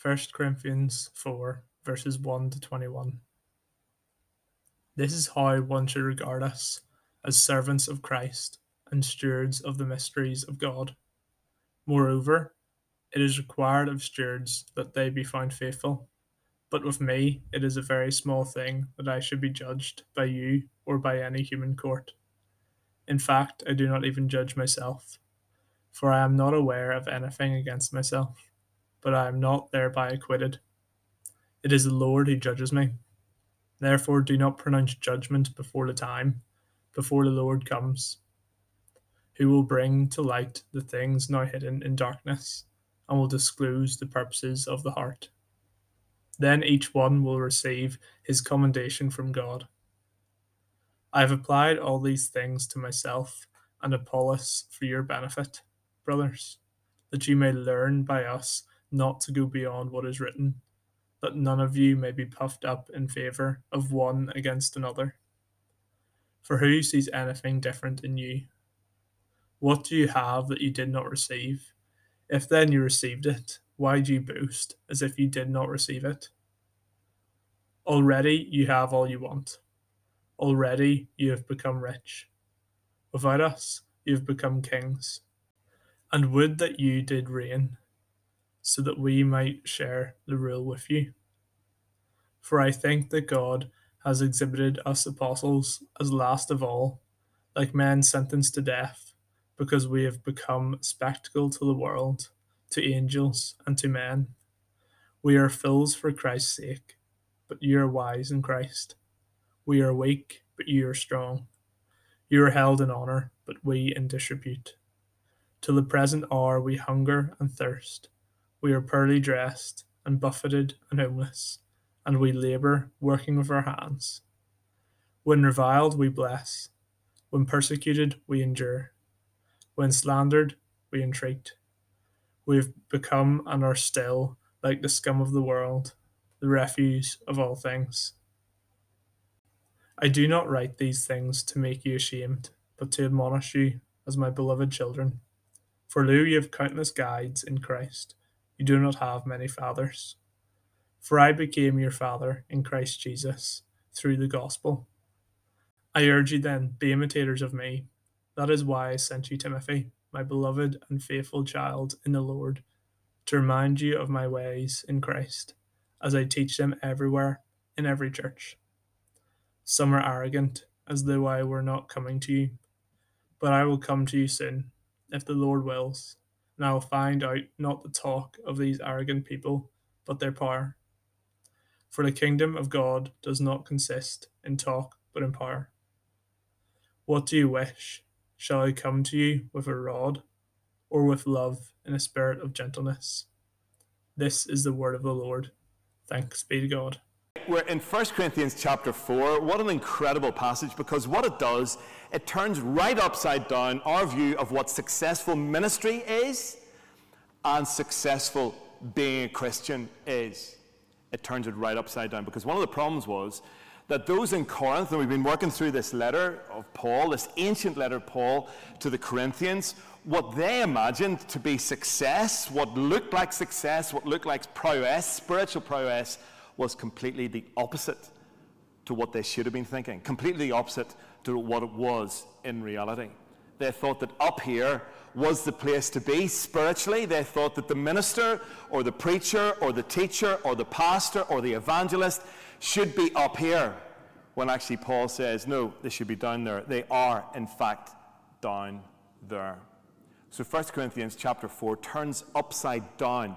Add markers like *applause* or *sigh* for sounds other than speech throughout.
1 Corinthians 4, verses 1 to 21. This is how one should regard us as servants of Christ and stewards of the mysteries of God. Moreover, it is required of stewards that they be found faithful. But with me, it is a very small thing that I should be judged by you or by any human court. In fact, I do not even judge myself, for I am not aware of anything against myself, but I am not thereby acquitted. It is the Lord who judges me. Therefore, do not pronounce judgment before the time, before the Lord comes, who will bring to light the things now hidden in darkness, and will disclose the purposes of the heart. Then each one will receive his commendation from God. I have applied all these things to myself and Apollos for your benefit, brothers, that you may learn by us not to go beyond what is written that none of you may be puffed up in favour of one against another. For who sees anything different in you? What do you have that you did not receive? If then you received it, why do you boast as if you did not receive it? Already you have all you want. Already you have become rich. Without us, you have become kings. And would that you did reign so that we might share the rule with you. For I think that God has exhibited us apostles as last of all, like men sentenced to death, because we have become spectacle to the world, to angels, and to men. We are fools for Christ's sake, but you are wise in Christ. We are weak, but you are strong. You are held in honour, but we in disrepute. Till the present hour we hunger and thirst we are poorly dressed, and buffeted, and homeless, and we labour, working with our hands. When reviled, we bless. When persecuted, we endure. When slandered, we entreat. We have become and are still like the scum of the world, the refuse of all things. I do not write these things to make you ashamed, but to admonish you as my beloved children. For lo, you have countless guides in Christ you do not have many fathers. For I became your father in Christ Jesus through the gospel. I urge you then, be imitators of me. That is why I sent you Timothy, my beloved and faithful child in the Lord, to remind you of my ways in Christ, as I teach them everywhere in every church. Some are arrogant, as though I were not coming to you, but I will come to you soon, if the Lord wills and I will find out not the talk of these arrogant people, but their power. For the kingdom of God does not consist in talk, but in power. What do you wish? Shall I come to you with a rod, or with love in a spirit of gentleness? This is the word of the Lord. Thanks be to God. We're in 1 Corinthians chapter 4. What an incredible passage because what it does, it turns right upside down our view of what successful ministry is and successful being a Christian is. It turns it right upside down because one of the problems was that those in Corinth, and we've been working through this letter of Paul, this ancient letter of Paul to the Corinthians, what they imagined to be success, what looked like success, what looked like prowess, spiritual prowess, was completely the opposite to what they should have been thinking, completely the opposite to what it was in reality. They thought that up here was the place to be spiritually. They thought that the minister or the preacher or the teacher or the pastor or the evangelist should be up here. When actually Paul says, no, they should be down there. They are, in fact, down there. So 1 Corinthians chapter 4 turns upside down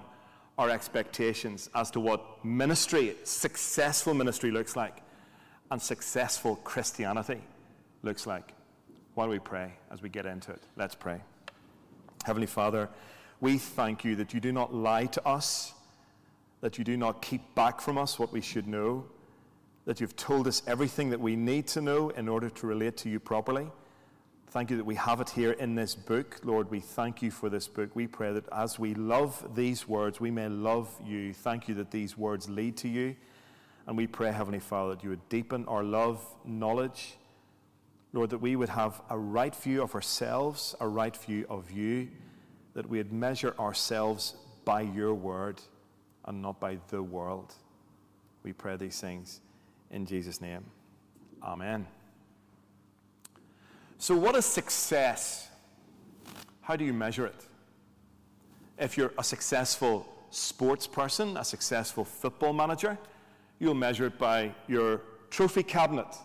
our expectations as to what ministry, successful ministry, looks like and successful Christianity looks like. While we pray as we get into it? Let's pray. Heavenly Father, we thank you that you do not lie to us, that you do not keep back from us what we should know, that you've told us everything that we need to know in order to relate to you properly. Thank you that we have it here in this book. Lord, we thank you for this book. We pray that as we love these words, we may love you. Thank you that these words lead to you. And we pray, Heavenly Father, that you would deepen our love, knowledge. Lord, that we would have a right view of ourselves, a right view of you, that we would measure ourselves by your word, and not by the world. We pray these things in Jesus' name. Amen. So, what is success? How do you measure it? If you're a successful sports person, a successful football manager, you'll measure it by your trophy cabinet.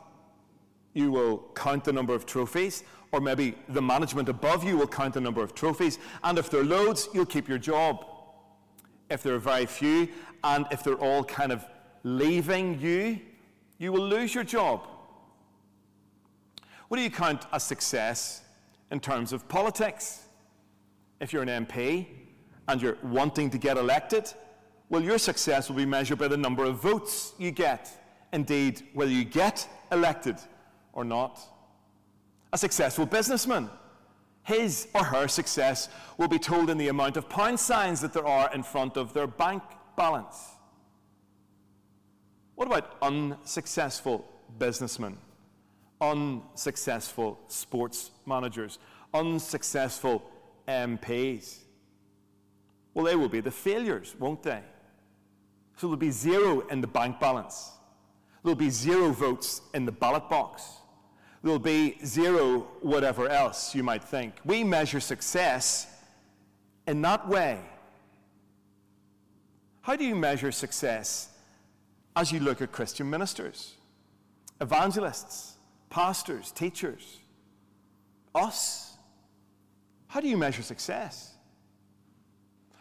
You will count the number of trophies, or maybe the management above you will count the number of trophies. And if there are loads, you'll keep your job. If there are very few, and if they're all kind of leaving you, you will lose your job. What do you count as success in terms of politics? If you're an MP and you're wanting to get elected, well, your success will be measured by the number of votes you get. Indeed, whether you get elected or not. A successful businessman, his or her success will be told in the amount of pound signs that there are in front of their bank balance. What about unsuccessful businessmen, unsuccessful sports managers, unsuccessful MPs? Well, they will be the failures, won't they? So there'll be zero in the bank balance. There'll be zero votes in the ballot box. There'll be zero whatever else you might think. We measure success in that way. How do you measure success as you look at Christian ministers, evangelists, pastors, teachers, us? How do you measure success?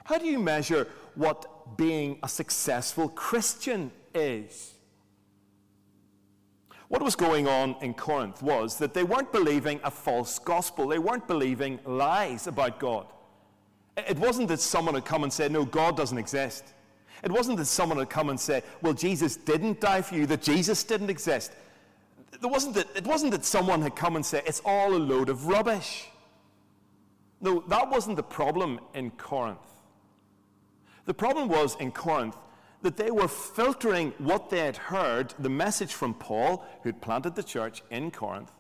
How do you measure what being a successful Christian is? What was going on in Corinth was that they weren't believing a false gospel. They weren't believing lies about God. It wasn't that someone had come and said, No, God doesn't exist. It wasn't that someone had come and said, Well, Jesus didn't die for you, that Jesus didn't exist. There wasn't that, it wasn't that someone had come and said, It's all a load of rubbish. No, that wasn't the problem in Corinth. The problem was in Corinth that they were filtering what they had heard, the message from Paul, who'd planted the church in Corinth.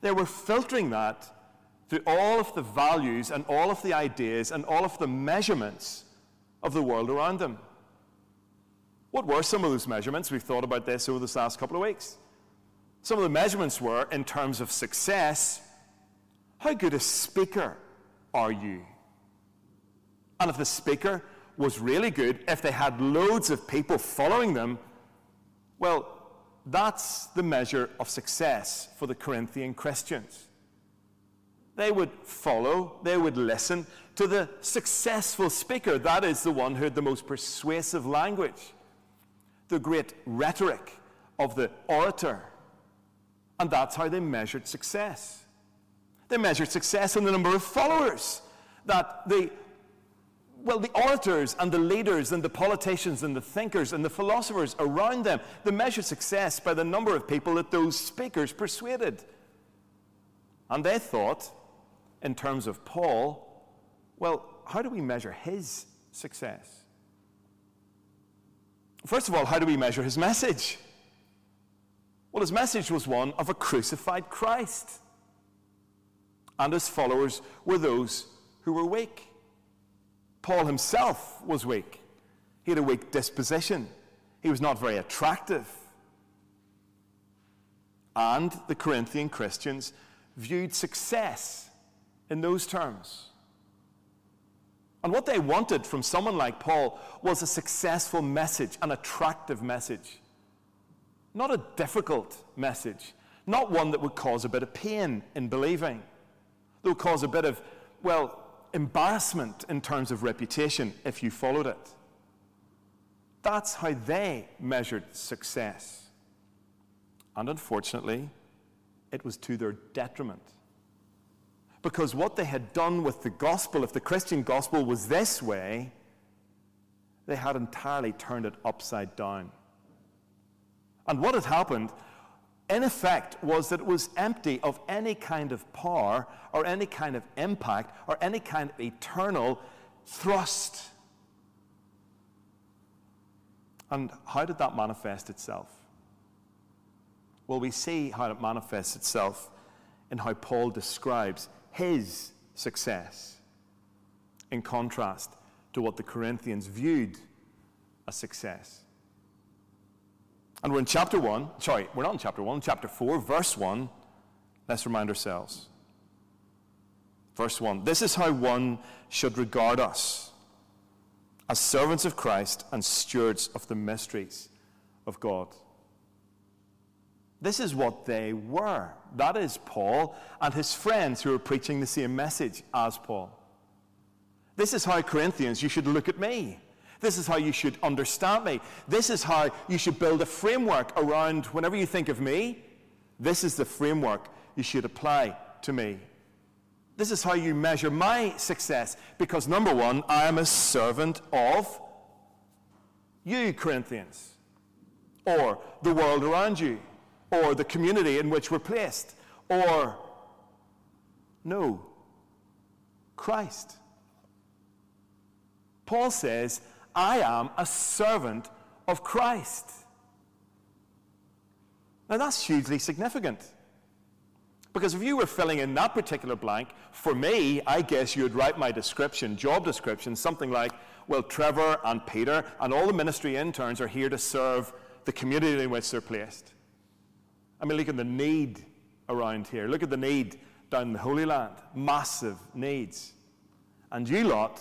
They were filtering that through all of the values and all of the ideas and all of the measurements of the world around them. What were some of those measurements? We've thought about this over this last couple of weeks. Some of the measurements were, in terms of success, how good a speaker are you? And if the speaker was really good, if they had loads of people following them, well, that's the measure of success for the Corinthian Christians. They would follow, they would listen to the successful speaker. That is the one who had the most persuasive language the great rhetoric of the orator. And that's how they measured success. They measured success in the number of followers that the well, the orators and the leaders and the politicians and the thinkers and the philosophers around them, they measured success by the number of people that those speakers persuaded. And they thought, in terms of Paul, well, how do we measure his success? First of all, how do we measure his message? Well, his message was one of a crucified Christ. And his followers were those who were weak. Paul himself was weak. He had a weak disposition. He was not very attractive. And the Corinthian Christians viewed success in those terms. And what they wanted from someone like Paul was a successful message, an attractive message. Not a difficult message, not one that would cause a bit of pain in believing, that would cause a bit of, well, embarrassment in terms of reputation if you followed it. That's how they measured success. And unfortunately, it was to their detriment. Because what they had done with the gospel, if the Christian gospel was this way, they had entirely turned it upside down. And what had happened, in effect, was that it was empty of any kind of power or any kind of impact or any kind of eternal thrust. And how did that manifest itself? Well, we see how it manifests itself in how Paul describes his success in contrast to what the Corinthians viewed as success. And we're in chapter 1, sorry, we're not in chapter 1, chapter 4, verse 1. Let's remind ourselves. Verse 1 This is how one should regard us as servants of Christ and stewards of the mysteries of God. This is what they were. That is Paul and his friends who are preaching the same message as Paul. This is how, Corinthians, you should look at me. This is how you should understand me. This is how you should build a framework around whenever you think of me. This is the framework you should apply to me. This is how you measure my success. Because, number one, I am a servant of you, Corinthians, or the world around you, or the community in which we're placed, or no, Christ. Paul says, I am a servant of Christ. Now that's hugely significant. Because if you were filling in that particular blank, for me, I guess you would write my description, job description, something like, well, Trevor and Peter and all the ministry interns are here to serve the community in which they're placed. I mean, look at the need around here. Look at the need down in the Holy Land. Massive needs. And you lot,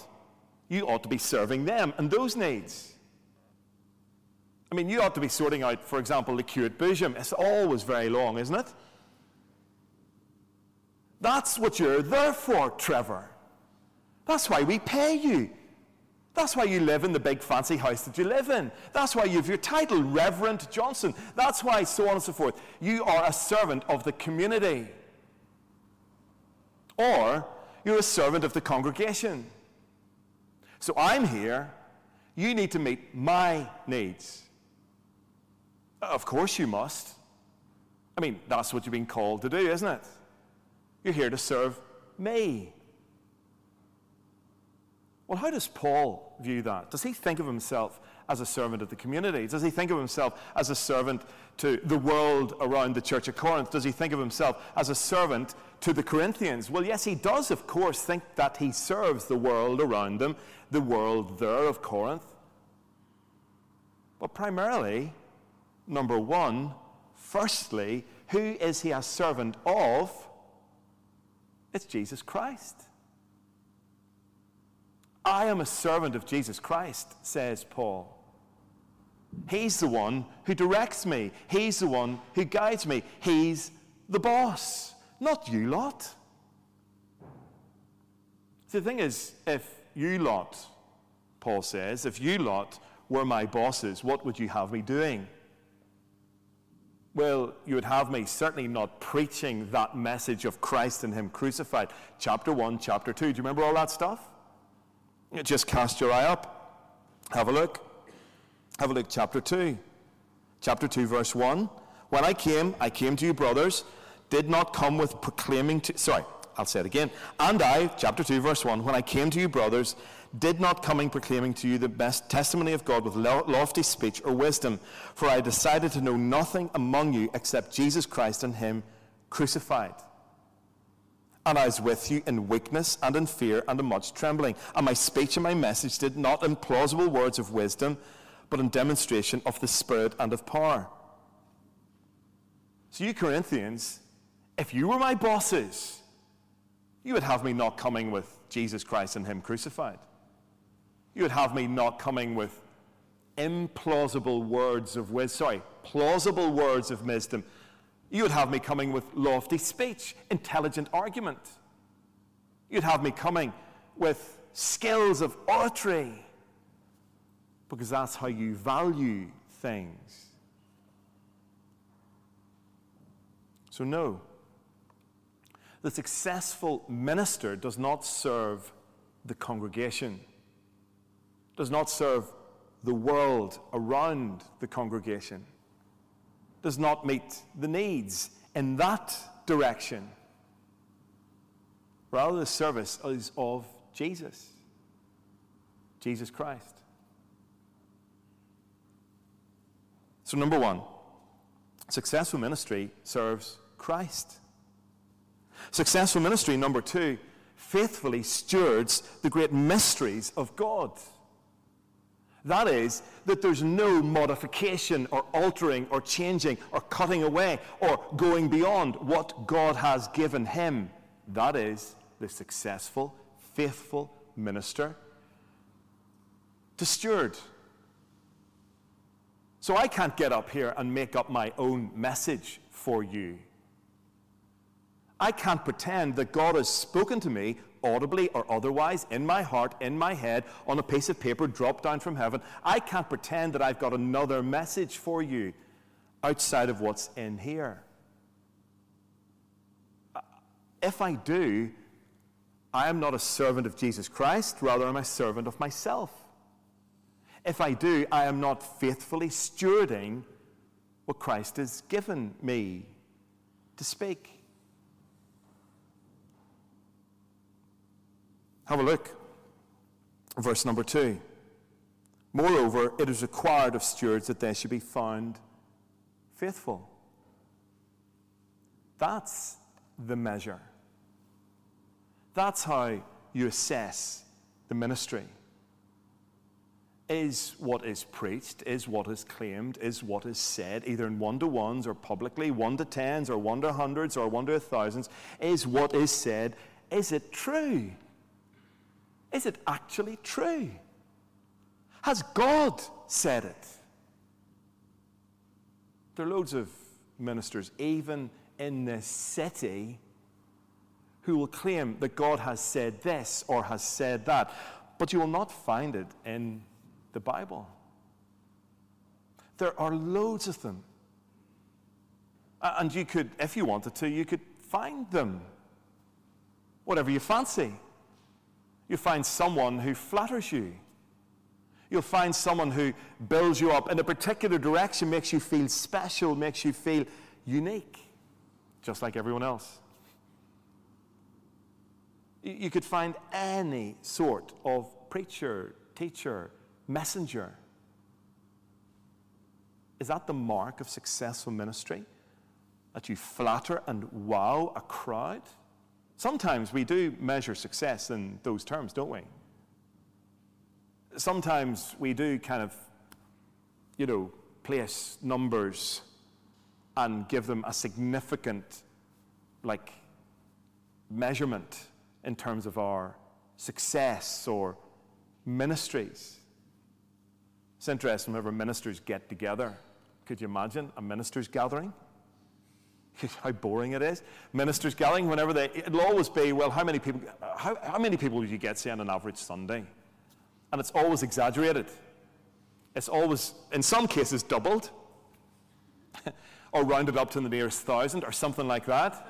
you ought to be serving them and those needs. I mean, you ought to be sorting out, for example, the queue at Boojum. It's always very long, isn't it? That's what you're there for, Trevor. That's why we pay you. That's why you live in the big fancy house that you live in. That's why you have your title, Reverend Johnson. That's why, so on and so forth. You are a servant of the community. Or you're a servant of the congregation. So I'm here. You need to meet my needs. Of course you must. I mean, that's what you've been called to do, isn't it? You're here to serve me. Well, how does Paul view that? Does he think of himself as a servant of the community? Does he think of himself as a servant to the world around the church of Corinth? Does he think of himself as a servant to the Corinthians? Well, yes, he does, of course, think that he serves the world around them, the world there of Corinth. But primarily, number one, firstly, who is he a servant of? It's Jesus Christ. I am a servant of Jesus Christ, says Paul. He's the one who directs me. He's the one who guides me. He's the boss, not you lot. So the thing is, if you lot, Paul says, if you lot were my bosses, what would you have me doing? Well, you would have me certainly not preaching that message of Christ and Him crucified. Chapter 1, chapter 2. Do you remember all that stuff? Just cast your eye up. Have a look. Have a look, chapter 2. Chapter 2, verse 1. When I came, I came to you, brothers, did not come with proclaiming to. Sorry, I'll say it again. And I, chapter 2, verse 1, when I came to you, brothers, did not coming proclaiming to you the best testimony of God with lofty speech or wisdom, for I decided to know nothing among you except Jesus Christ and Him crucified. And I was with you in weakness and in fear and in much trembling. And my speech and my message did not in plausible words of wisdom, but in demonstration of the Spirit and of power. So, you Corinthians, if you were my bosses, you would have me not coming with Jesus Christ and Him crucified. You would have me not coming with implausible words of wisdom, sorry, plausible words of wisdom you would have me coming with lofty speech, intelligent argument. You'd have me coming with skills of oratory, because that's how you value things. So, no, the successful minister does not serve the congregation, does not serve the world around the congregation does not meet the needs in that direction. Rather, the service is of Jesus, Jesus Christ. So, number one, successful ministry serves Christ. Successful ministry, number two, faithfully stewards the great mysteries of God. That is, that there's no modification or altering or changing or cutting away or going beyond what God has given him. That is the successful, faithful minister to steward. So I can't get up here and make up my own message for you. I can't pretend that God has spoken to me audibly or otherwise, in my heart, in my head, on a piece of paper dropped down from heaven. I can't pretend that I've got another message for you outside of what's in here. If I do, I am not a servant of Jesus Christ, rather, I'm a servant of myself. If I do, I am not faithfully stewarding what Christ has given me to speak. Have a look. Verse number two. Moreover, it is required of stewards that they should be found faithful. That's the measure. That's how you assess the ministry. Is what is preached, is what is claimed, is what is said, either in one to ones or publicly, one to tens or one to hundreds or one to thousands, is what is said, is it true? Is it actually true? Has God said it? There are loads of ministers, even in this city, who will claim that God has said this or has said that, but you will not find it in the Bible. There are loads of them. And you could, if you wanted to, you could find them. Whatever you fancy. You find someone who flatters you. You'll find someone who builds you up in a particular direction, makes you feel special, makes you feel unique, just like everyone else. You could find any sort of preacher, teacher, messenger. Is that the mark of successful ministry? That you flatter and wow a crowd? Sometimes we do measure success in those terms, don't we? Sometimes we do kind of, you know, place numbers and give them a significant, like, measurement in terms of our success or ministries. It's interesting whenever ministers get together. Could you imagine a ministers' gathering? *laughs* how boring it is. Ministers gathering, whenever they, it'll always be, well, how many people, how, how many people would you get, say, on an average Sunday? And it's always exaggerated. It's always, in some cases, doubled *laughs* or rounded up to the nearest thousand or something like that.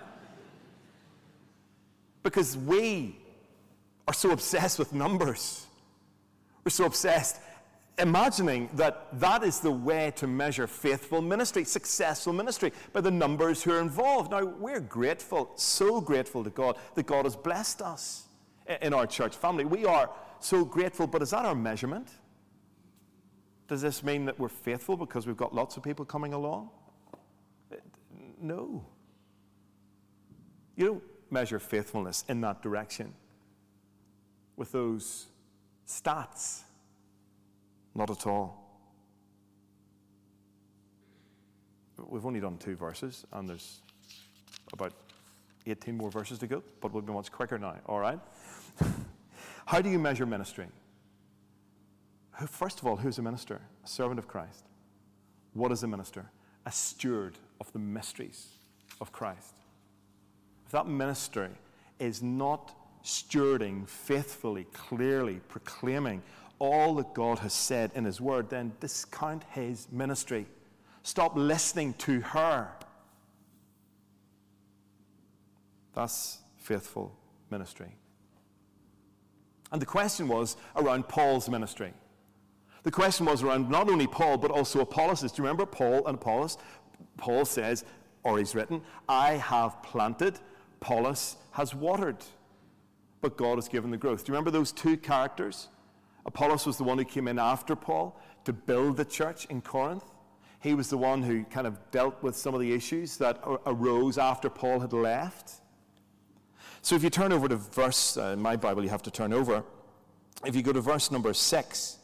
Because we are so obsessed with numbers. We're so obsessed imagining that that is the way to measure faithful ministry, successful ministry, by the numbers who are involved. Now, we're grateful, so grateful to God that God has blessed us in our church family. We are so grateful, but is that our measurement? Does this mean that we're faithful because we've got lots of people coming along? No. You don't measure faithfulness in that direction with those stats not at all. We've only done two verses, and there's about 18 more verses to go, but we'll be much quicker now, all right? *laughs* How do you measure ministry? First of all, who's a minister? A servant of Christ. What is a minister? A steward of the mysteries of Christ. If that ministry is not stewarding faithfully, clearly, proclaiming all that God has said in His Word, then discount His ministry. Stop listening to her. That's faithful ministry. And the question was around Paul's ministry. The question was around not only Paul, but also Apollos. Do you remember Paul and Apollos? Paul says, or he's written, I have planted, Apollos has watered, but God has given the growth. Do you remember those two characters? Apollos was the one who came in after Paul to build the church in Corinth. He was the one who kind of dealt with some of the issues that arose after Paul had left. So if you turn over to verse, uh, in my Bible you have to turn over. If you go to verse number six,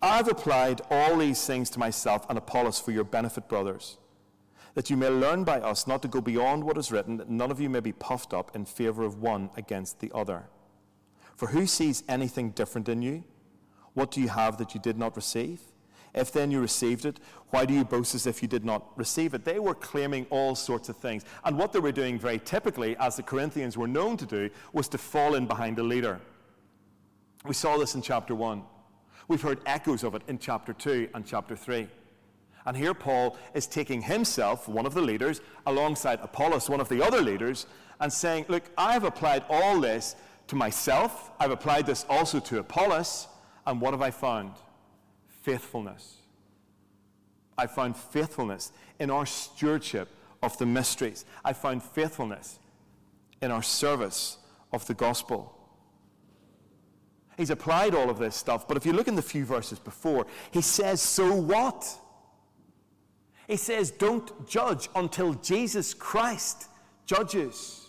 I've applied all these things to myself and Apollos for your benefit, brothers, that you may learn by us not to go beyond what is written, that none of you may be puffed up in favor of one against the other. For who sees anything different in you? What do you have that you did not receive? If then you received it, why do you boast as if you did not receive it? They were claiming all sorts of things. And what they were doing very typically, as the Corinthians were known to do, was to fall in behind a leader. We saw this in chapter 1. We've heard echoes of it in chapter 2 and chapter 3. And here Paul is taking himself, one of the leaders, alongside Apollos, one of the other leaders, and saying, Look, I've applied all this to myself. I've applied this also to Apollos. And what have I found? Faithfulness. I found faithfulness in our stewardship of the mysteries. I found faithfulness in our service of the gospel. He's applied all of this stuff, but if you look in the few verses before, he says, So what? He says, Don't judge until Jesus Christ judges.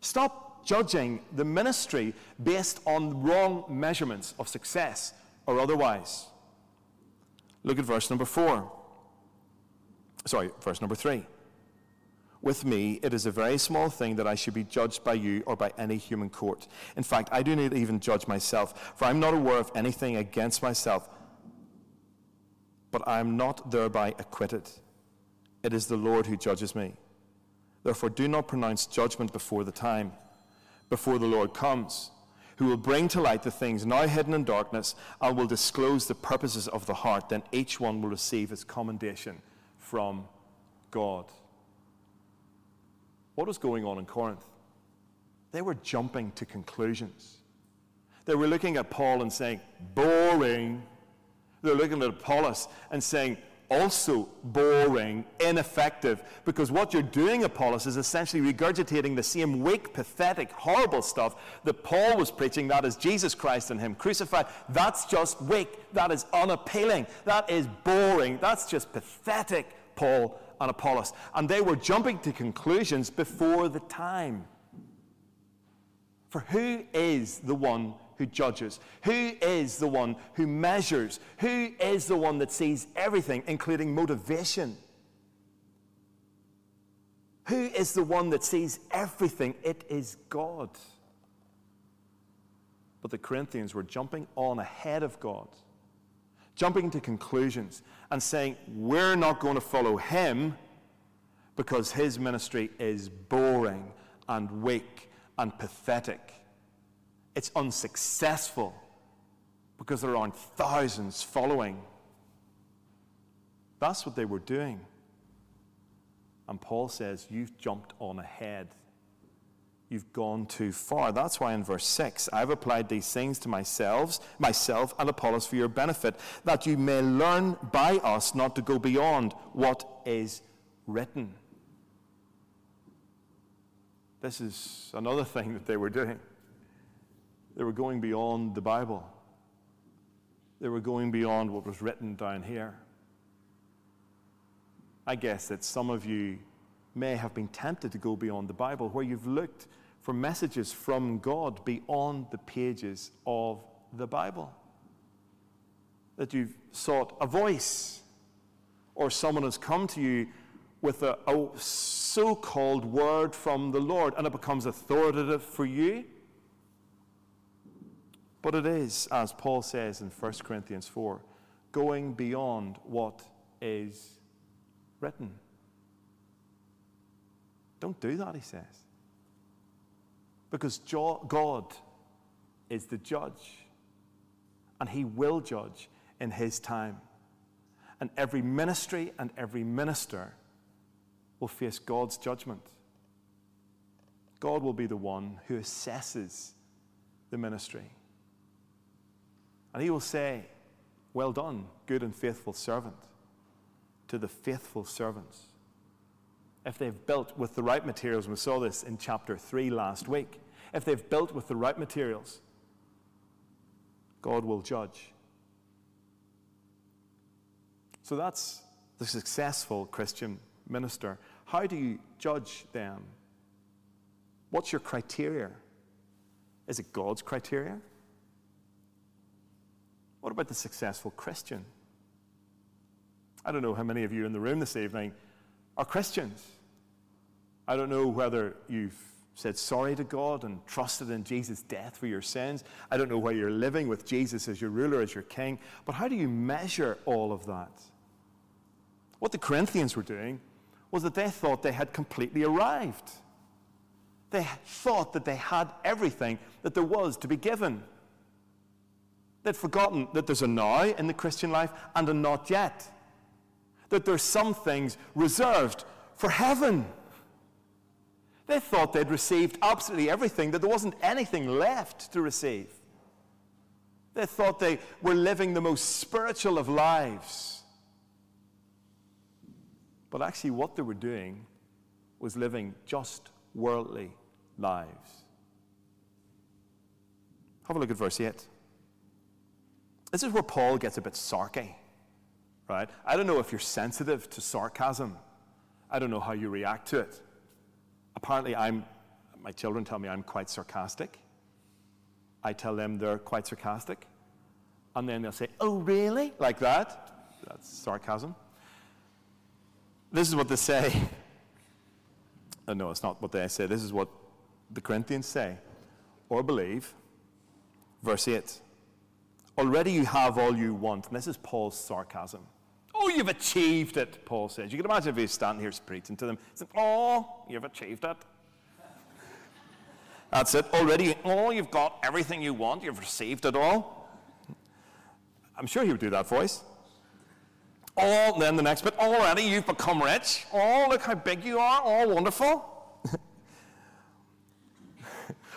Stop judging the ministry based on wrong measurements of success or otherwise. Look at verse number four. Sorry, verse number three. With me, it is a very small thing that I should be judged by you or by any human court. In fact, I do not even judge myself, for I am not aware of anything against myself, but I am not thereby acquitted. It is the Lord who judges me. Therefore, do not pronounce judgment before the time, before the Lord comes, who will bring to light the things now hidden in darkness and will disclose the purposes of the heart. Then each one will receive his commendation from God. What was going on in Corinth? They were jumping to conclusions. They were looking at Paul and saying, boring. They're looking at Apollos and saying, also boring, ineffective, because what you're doing, Apollos, is essentially regurgitating the same weak, pathetic, horrible stuff that Paul was preaching that is Jesus Christ and Him crucified. That's just weak. That is unappealing. That is boring. That's just pathetic, Paul and Apollos. And they were jumping to conclusions before the time. For who is the one who judges? Who is the one who measures? Who is the one that sees everything, including motivation? Who is the one that sees everything? It is God. But the Corinthians were jumping on ahead of God jumping to conclusions and saying, we're not going to follow him because his ministry is boring and weak and pathetic. It's unsuccessful because there aren't thousands following. That's what they were doing. And Paul says, You've jumped on ahead you've gone too far. That's why in verse 6, I've applied these things to myself, myself and Apollos for your benefit, that you may learn by us not to go beyond what is written. This is another *laughs* thing that they were doing. They were going beyond the Bible. They were going beyond what was written down here. I guess that some of you may have been tempted to go beyond the Bible, where you've looked for messages from God beyond the pages of the Bible. That you've sought a voice, or someone has come to you with a, a so called word from the Lord, and it becomes authoritative for you. But it is, as Paul says in 1 Corinthians 4, going beyond what is written. Don't do that, he says. Because God is the judge, and he will judge in his time. And every ministry and every minister will face God's judgment. God will be the one who assesses the ministry. And he will say, Well done, good and faithful servant, to the faithful servants if they've built with the right materials, we saw this in chapter 3 last week, if they've built with the right materials, God will judge. So that's the successful Christian minister. How do you judge them? What's your criteria? Is it God's criteria? What about the successful Christian? I don't know how many of you in the room this evening are Christians. I don't know whether you've said sorry to God and trusted in Jesus' death for your sins. I don't know whether you're living with Jesus as your ruler, as your king. But how do you measure all of that? What the Corinthians were doing was that they thought they had completely arrived. They thought that they had everything that there was to be given. They'd forgotten that there's a now in the Christian life and a not yet. That there's some things reserved for heaven. They thought they'd received absolutely everything, that there wasn't anything left to receive. They thought they were living the most spiritual of lives. But actually, what they were doing was living just worldly lives. Have a look at verse 8. This is where Paul gets a bit sarky, right? I don't know if you're sensitive to sarcasm. I don't know how you react to it. Apparently, I'm, my children tell me I'm quite sarcastic. I tell them they're quite sarcastic. And then they'll say, Oh, really? Like that. That's sarcasm. This is what they say. Oh, no, it's not what they say. This is what the Corinthians say or believe. Verse 8 Already you have all you want. And this is Paul's sarcasm. Oh, you've achieved it, Paul says. You can imagine if he's standing here preaching to them. Saying, oh, you've achieved it. *laughs* That's it. Already, oh, you've got everything you want. You've received it all. I'm sure he would do that voice. Oh, then the next bit. Already you've become rich. Oh, look how big you are. Oh, wonderful. *laughs*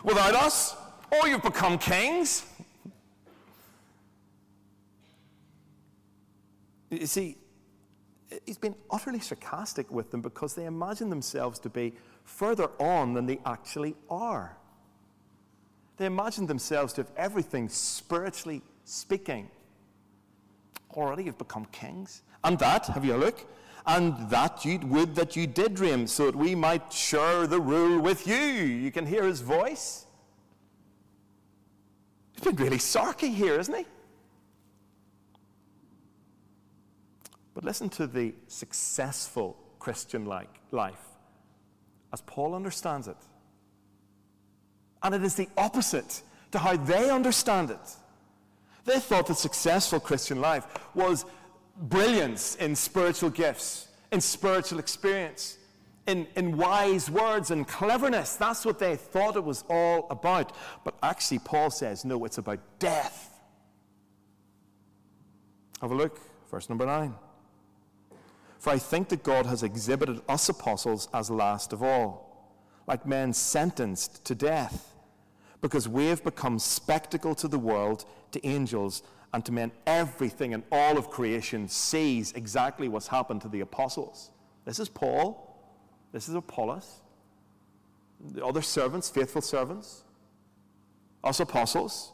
Without us, oh, you've become kings. You see, he's been utterly sarcastic with them because they imagine themselves to be further on than they actually are. They imagine themselves to have everything spiritually speaking. Already you've become kings. And that, have you a look? And that you would that you did dream, so that we might share the rule with you. You can hear his voice. He's been really sarky here, isn't he? But listen to the successful Christian like life as Paul understands it. And it is the opposite to how they understand it. They thought that successful Christian life was brilliance in spiritual gifts, in spiritual experience, in, in wise words and cleverness. That's what they thought it was all about. But actually, Paul says, no, it's about death. Have a look, verse number 9. For I think that God has exhibited us apostles as last of all, like men sentenced to death, because we have become spectacle to the world, to angels, and to men. Everything and all of creation sees exactly what's happened to the apostles. This is Paul. This is Apollos. The other servants, faithful servants, us apostles.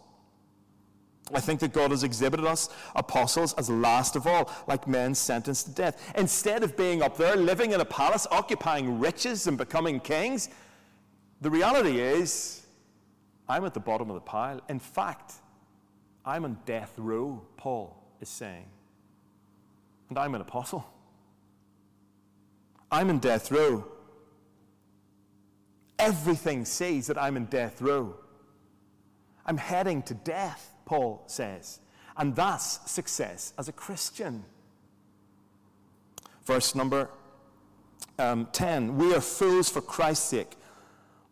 I think that God has exhibited us apostles as last of all, like men sentenced to death. Instead of being up there, living in a palace, occupying riches and becoming kings, the reality is I'm at the bottom of the pile. In fact, I'm on death row, Paul is saying. And I'm an apostle. I'm in death row. Everything says that I'm in death row. I'm heading to death. Paul says. And that's success as a Christian. Verse number um, 10 We are fools for Christ's sake,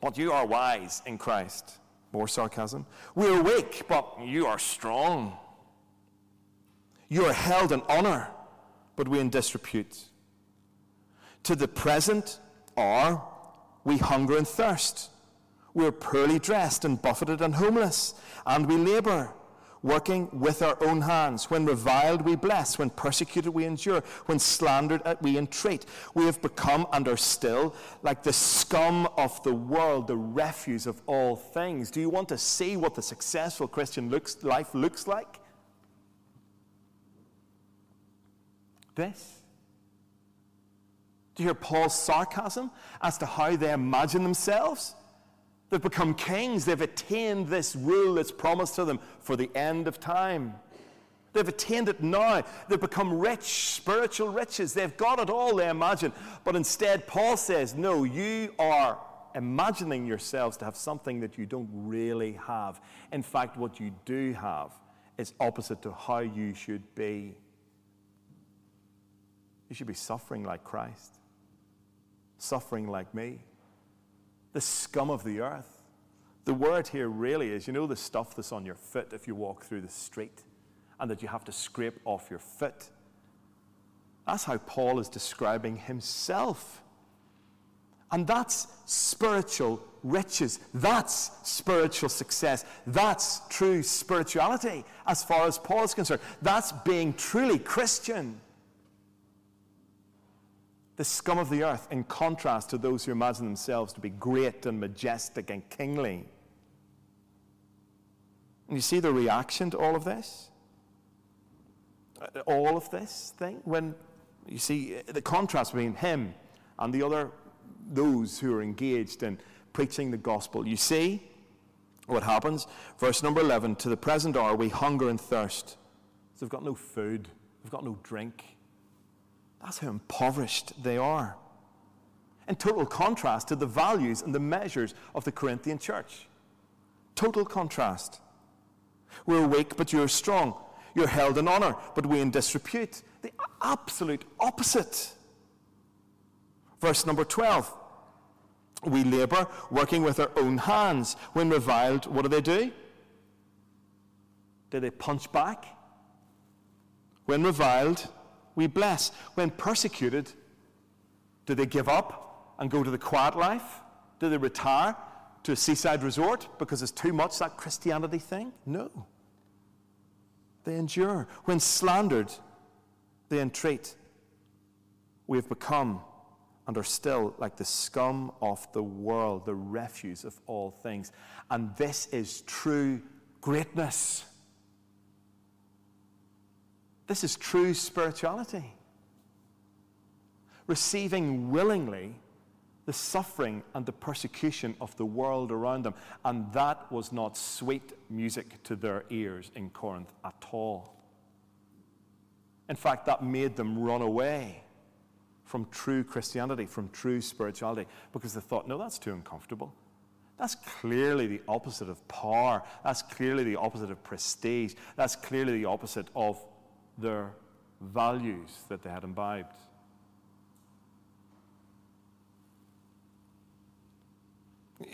but you are wise in Christ. More sarcasm. We are weak, but you are strong. You are held in honor, but we in disrepute. To the present are we hunger and thirst. We are poorly dressed and buffeted and homeless, and we labor working with our own hands. When reviled, we bless. When persecuted, we endure. When slandered, uh, we entreat. We have become and are still like the scum of the world, the refuse of all things. Do you want to see what the successful Christian looks, life looks like? This. Do you hear Paul's sarcasm as to how they imagine themselves? They've become kings. They've attained this rule that's promised to them for the end of time. They've attained it now. They've become rich, spiritual riches. They've got it all, they imagine. But instead, Paul says, no, you are imagining yourselves to have something that you don't really have. In fact, what you do have is opposite to how you should be. You should be suffering like Christ, suffering like me, the scum of the earth. The word here really is you know, the stuff that's on your foot if you walk through the street and that you have to scrape off your foot. That's how Paul is describing himself. And that's spiritual riches. That's spiritual success. That's true spirituality as far as Paul is concerned. That's being truly Christian. The scum of the earth, in contrast to those who imagine themselves to be great and majestic and kingly. And you see the reaction to all of this? Uh, all of this thing? When you see the contrast between him and the other, those who are engaged in preaching the gospel. You see what happens? Verse number 11 To the present hour we hunger and thirst. So they've got no food, they've got no drink. That's how impoverished they are. In total contrast to the values and the measures of the Corinthian church. Total contrast. We're weak, but you're strong. You're held in honor, but we in disrepute. The absolute opposite. Verse number 12. We labor, working with our own hands. When reviled, what do they do? Do they punch back? When reviled, we bless. When persecuted, do they give up and go to the quiet life? Do they retire to a seaside resort because it's too much that Christianity thing? No. They endure. When slandered, they entreat. We have become and are still like the scum of the world, the refuse of all things. And this is true greatness. This is true spirituality. Receiving willingly the suffering and the persecution of the world around them. And that was not sweet music to their ears in Corinth at all. In fact, that made them run away from true Christianity, from true spirituality, because they thought, no, that's too uncomfortable. That's clearly the opposite of power. That's clearly the opposite of prestige. That's clearly the opposite of their values that they had imbibed.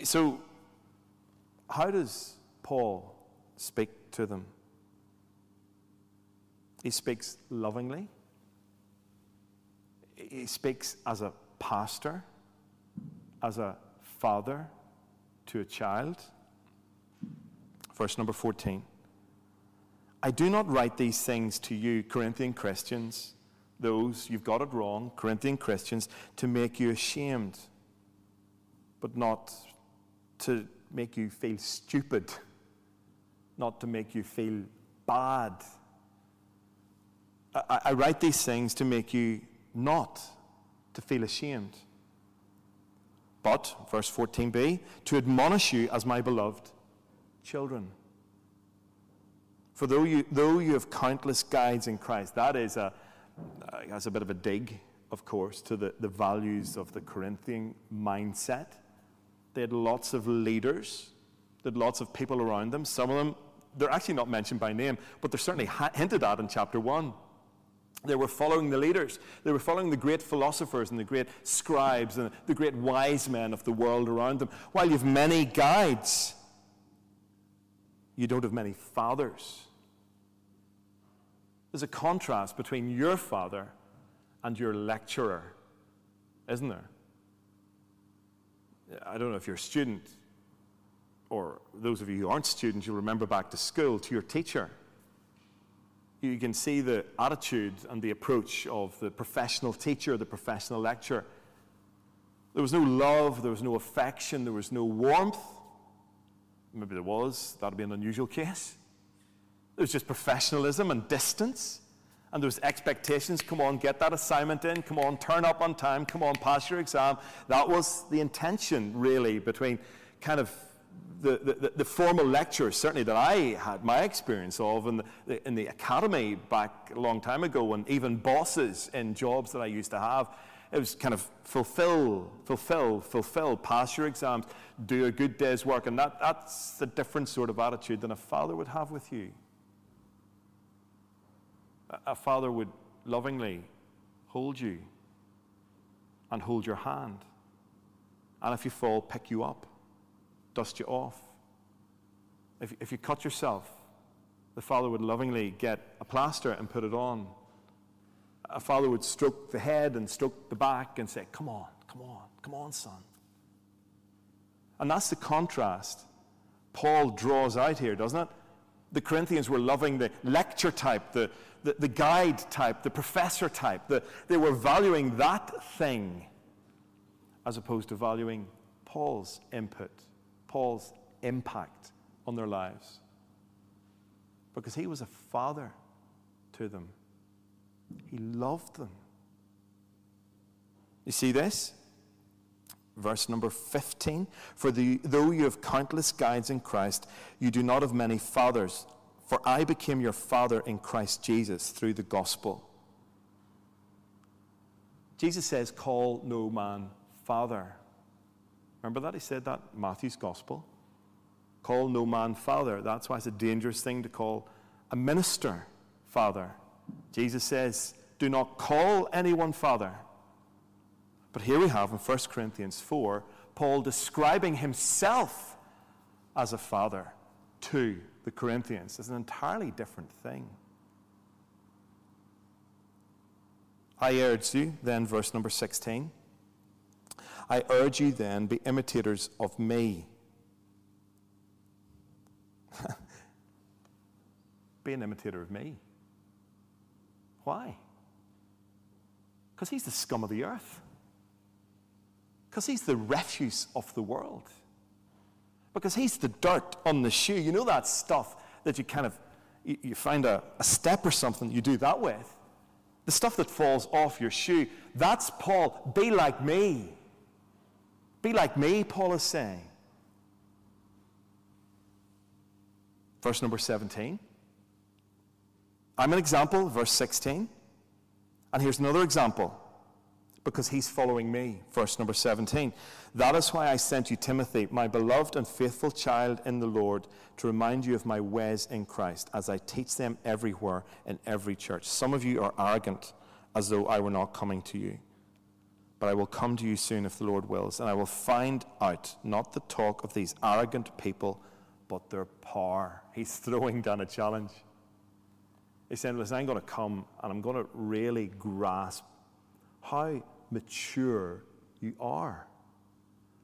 So, how does Paul speak to them? He speaks lovingly. He speaks as a pastor, as a father to a child. Verse number 14. I do not write these things to you, Corinthian Christians, those, you've got it wrong, Corinthian Christians, to make you ashamed, but not to make you feel stupid, not to make you feel bad. I, I write these things to make you not to feel ashamed. But, verse 14b, to admonish you as my beloved children. For though you, though you have countless guides in Christ, that is a, uh, that's a bit of a dig, of course, to the, the values of the Corinthian mindset. They had lots of leaders, they had lots of people around them. Some of them, they're actually not mentioned by name, but they're certainly hinted at in chapter 1. They were following the leaders. They were following the great philosophers and the great scribes and the great wise men of the world around them. While you have many guides, you don't have many fathers. There's a contrast between your father and your lecturer, isn't there? I don't know if you're a student, or those of you who aren't students, you'll remember back to school, to your teacher. You can see the attitude and the approach of the professional teacher, the professional lecturer. There was no love, there was no affection, there was no warmth. Maybe there was, that would be an unusual case. There was just professionalism and distance. And there was expectations. Come on, get that assignment in. Come on, turn up on time. Come on, pass your exam. That was the intention, really, between kind of the, the, the, formal lectures, certainly that I had my experience of in the, in the academy back a long time ago, and even bosses in jobs that I used to have, it was kind of fulfill, fulfill, fulfill, pass your exams, do a good day's work. And that, that's a different sort of attitude than a father would have with you. A, a father would lovingly hold you and hold your hand. And if you fall, pick you up, dust you off. If, if you cut yourself, the father would lovingly get a plaster and put it on a father would stroke the head and stroke the back and say, Come on, come on, come on, son. And that's the contrast Paul draws out here, doesn't it? The Corinthians were loving the lecture type, the, the, the guide type, the professor type. The, they were valuing that thing as opposed to valuing Paul's input, Paul's impact on their lives. Because he was a father to them. He loved them. You see this? Verse number 15 For the, though you have countless guides in Christ, you do not have many fathers. For I became your father in Christ Jesus through the gospel. Jesus says, Call no man father. Remember that? He said that Matthew's gospel. Call no man father. That's why it's a dangerous thing to call a minister father. Jesus says, Do not call anyone father. But here we have in 1 Corinthians 4, Paul describing himself as a father to the Corinthians. It's an entirely different thing. I urge you, then, verse number 16. I urge you then, be imitators of me. *laughs* be an imitator of me. Why? Because he's the scum of the earth. Because he's the refuse of the world. Because he's the dirt on the shoe. You know that stuff that you kind of, you, find a, a step or something you do that with? The stuff that falls off your shoe. That's Paul. Be like me. Be like me, Paul is saying. Verse number 17. I'm an example, verse 16. And here's another example, because he's following me, verse number 17. That is why I sent you Timothy, my beloved and faithful child in the Lord, to remind you of my ways in Christ, as I teach them everywhere in every church. Some of you are arrogant, as though I were not coming to you. But I will come to you soon if the Lord wills, and I will find out not the talk of these arrogant people, but their power. He's *laughs* throwing down a challenge. He said, Listen, I'm going to come and I'm going to really grasp how mature you are,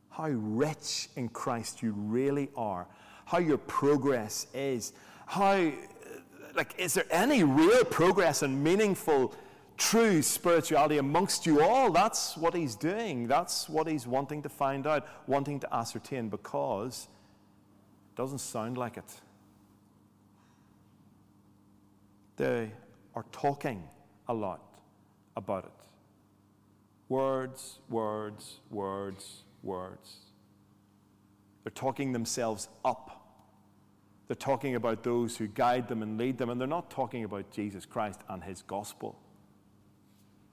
how rich in Christ you really are, how your progress is, how, like, is there any real progress and meaningful, true spirituality amongst you all? That's what he's doing. That's what he's wanting to find out, wanting to ascertain, because it doesn't sound like it. They are talking a lot about it. Words, words, words, words. They're talking themselves up. They're talking about those who guide them and lead them, and they're not talking about Jesus Christ and his gospel.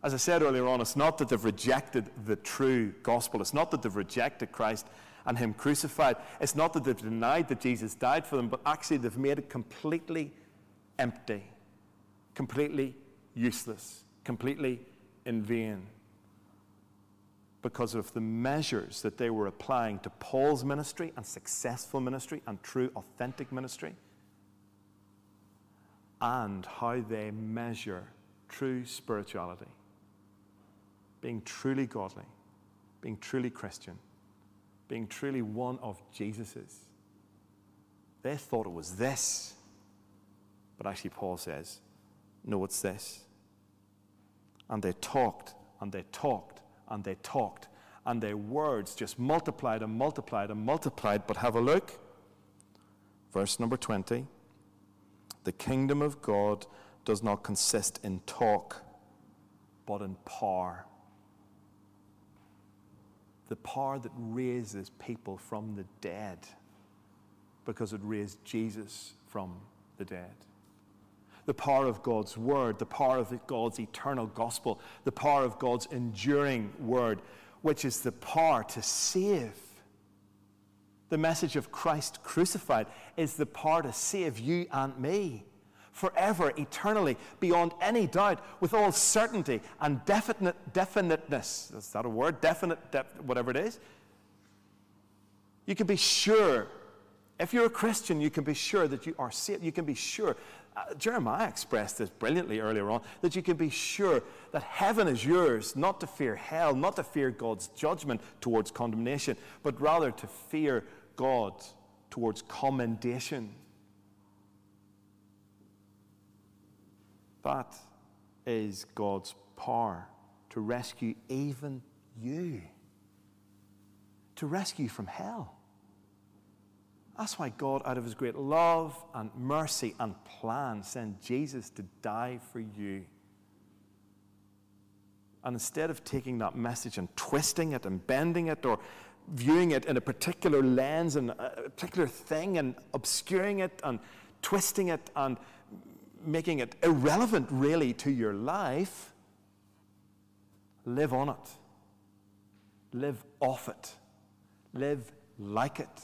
As I said earlier on, it's not that they've rejected the true gospel. It's not that they've rejected Christ and Him crucified. It's not that they've denied that Jesus died for them, but actually they've made it completely empty completely useless, completely in vain because of the measures that they were applying to Paul's ministry and successful ministry and true, authentic ministry, and how they measure true spirituality. Being truly godly, being truly Christian, being truly one of Jesus's. They thought it was this. But actually, Paul says, no, it's this. And they talked and they talked and they talked, and their words just multiplied and multiplied and multiplied. But have a look. Verse number 20 The kingdom of God does not consist in talk, but in power. The power that raises people from the dead. because it raised Jesus from the dead. The power of God's word, the power of God's eternal gospel, the power of God's enduring word, which is the power to save. The message of Christ crucified is the power to save you and me forever, eternally, beyond any doubt, with all certainty and definite, definiteness. Is that a word? Definite, def, whatever it is. You can be sure. If you're a Christian, you can be sure that you are saved. You can be sure. Uh, Jeremiah expressed this brilliantly earlier on that you can be sure that heaven is yours, not to fear hell, not to fear God's judgment towards condemnation, but rather to fear God towards commendation. That is God's power to rescue even you, to rescue from hell. That's why God, out of his great love and mercy and plan, sent Jesus to die for you. And instead of taking that message and twisting it and bending it or viewing it in a particular lens and a particular thing and obscuring it and twisting it and making it irrelevant really to your life, live on it. Live off it. Live like it.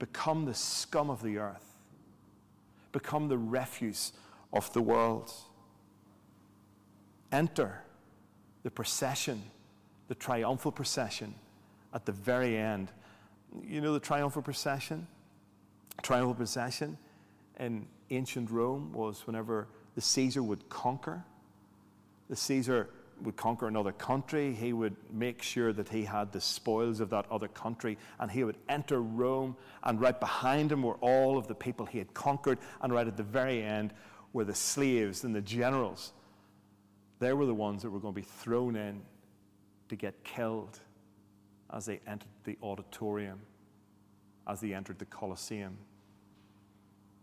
Become the scum of the earth. Become the refuse of the world. Enter the procession, the triumphal procession at the very end. You know the triumphal procession? Triumphal procession in ancient Rome was whenever the Caesar would conquer, the Caesar would conquer another country, he would make sure that he had the spoils of that other country, and he would enter Rome, and right behind him were all of the people he had conquered, and right at the very end were the slaves and the generals. They were the ones that were going to be thrown in to get killed as they entered the auditorium, as they entered the Colosseum.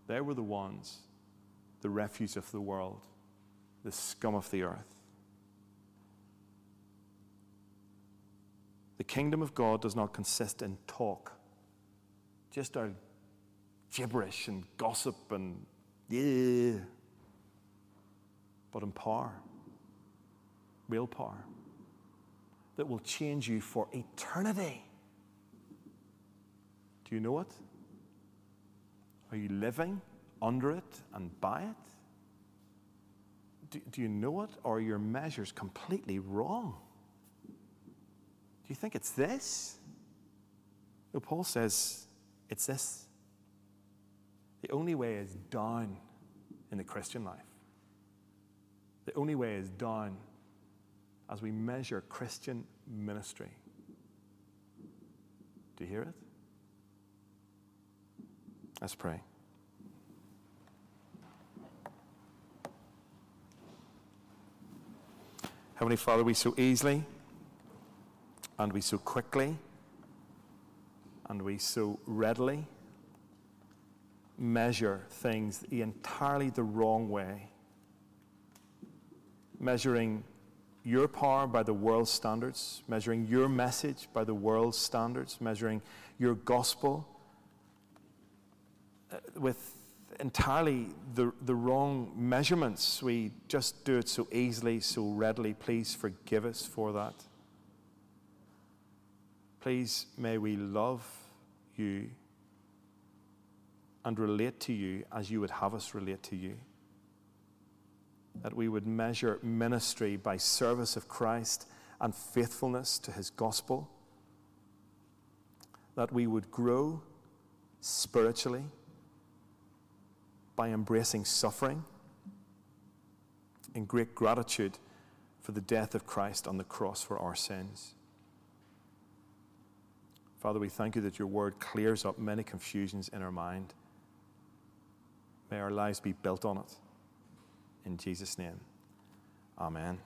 They were the ones, the refuse of the world, the scum of the earth. The kingdom of God does not consist in talk, just our gibberish and gossip and yeah, but in power, real power that will change you for eternity. Do you know it? Are you living under it and by it? Do, do you know it, or are your measures completely wrong? Do you think it's this? No, Paul says it's this. The only way is down in the Christian life. The only way is down as we measure Christian ministry. Do you hear it? Let's pray. Heavenly Father, we so easily and we so quickly and we so readily measure things entirely the wrong way, measuring your power by the world's standards, measuring your message by the world's standards, measuring your gospel uh, with entirely the, the wrong measurements. We just do it so easily, so readily. Please forgive us for that. Please, may we love you and relate to you as you would have us relate to you. That we would measure ministry by service of Christ and faithfulness to his gospel. That we would grow spiritually by embracing suffering in great gratitude for the death of Christ on the cross for our sins. Father, we thank you that your word clears up many confusions in our mind. May our lives be built on it. In Jesus' name, amen.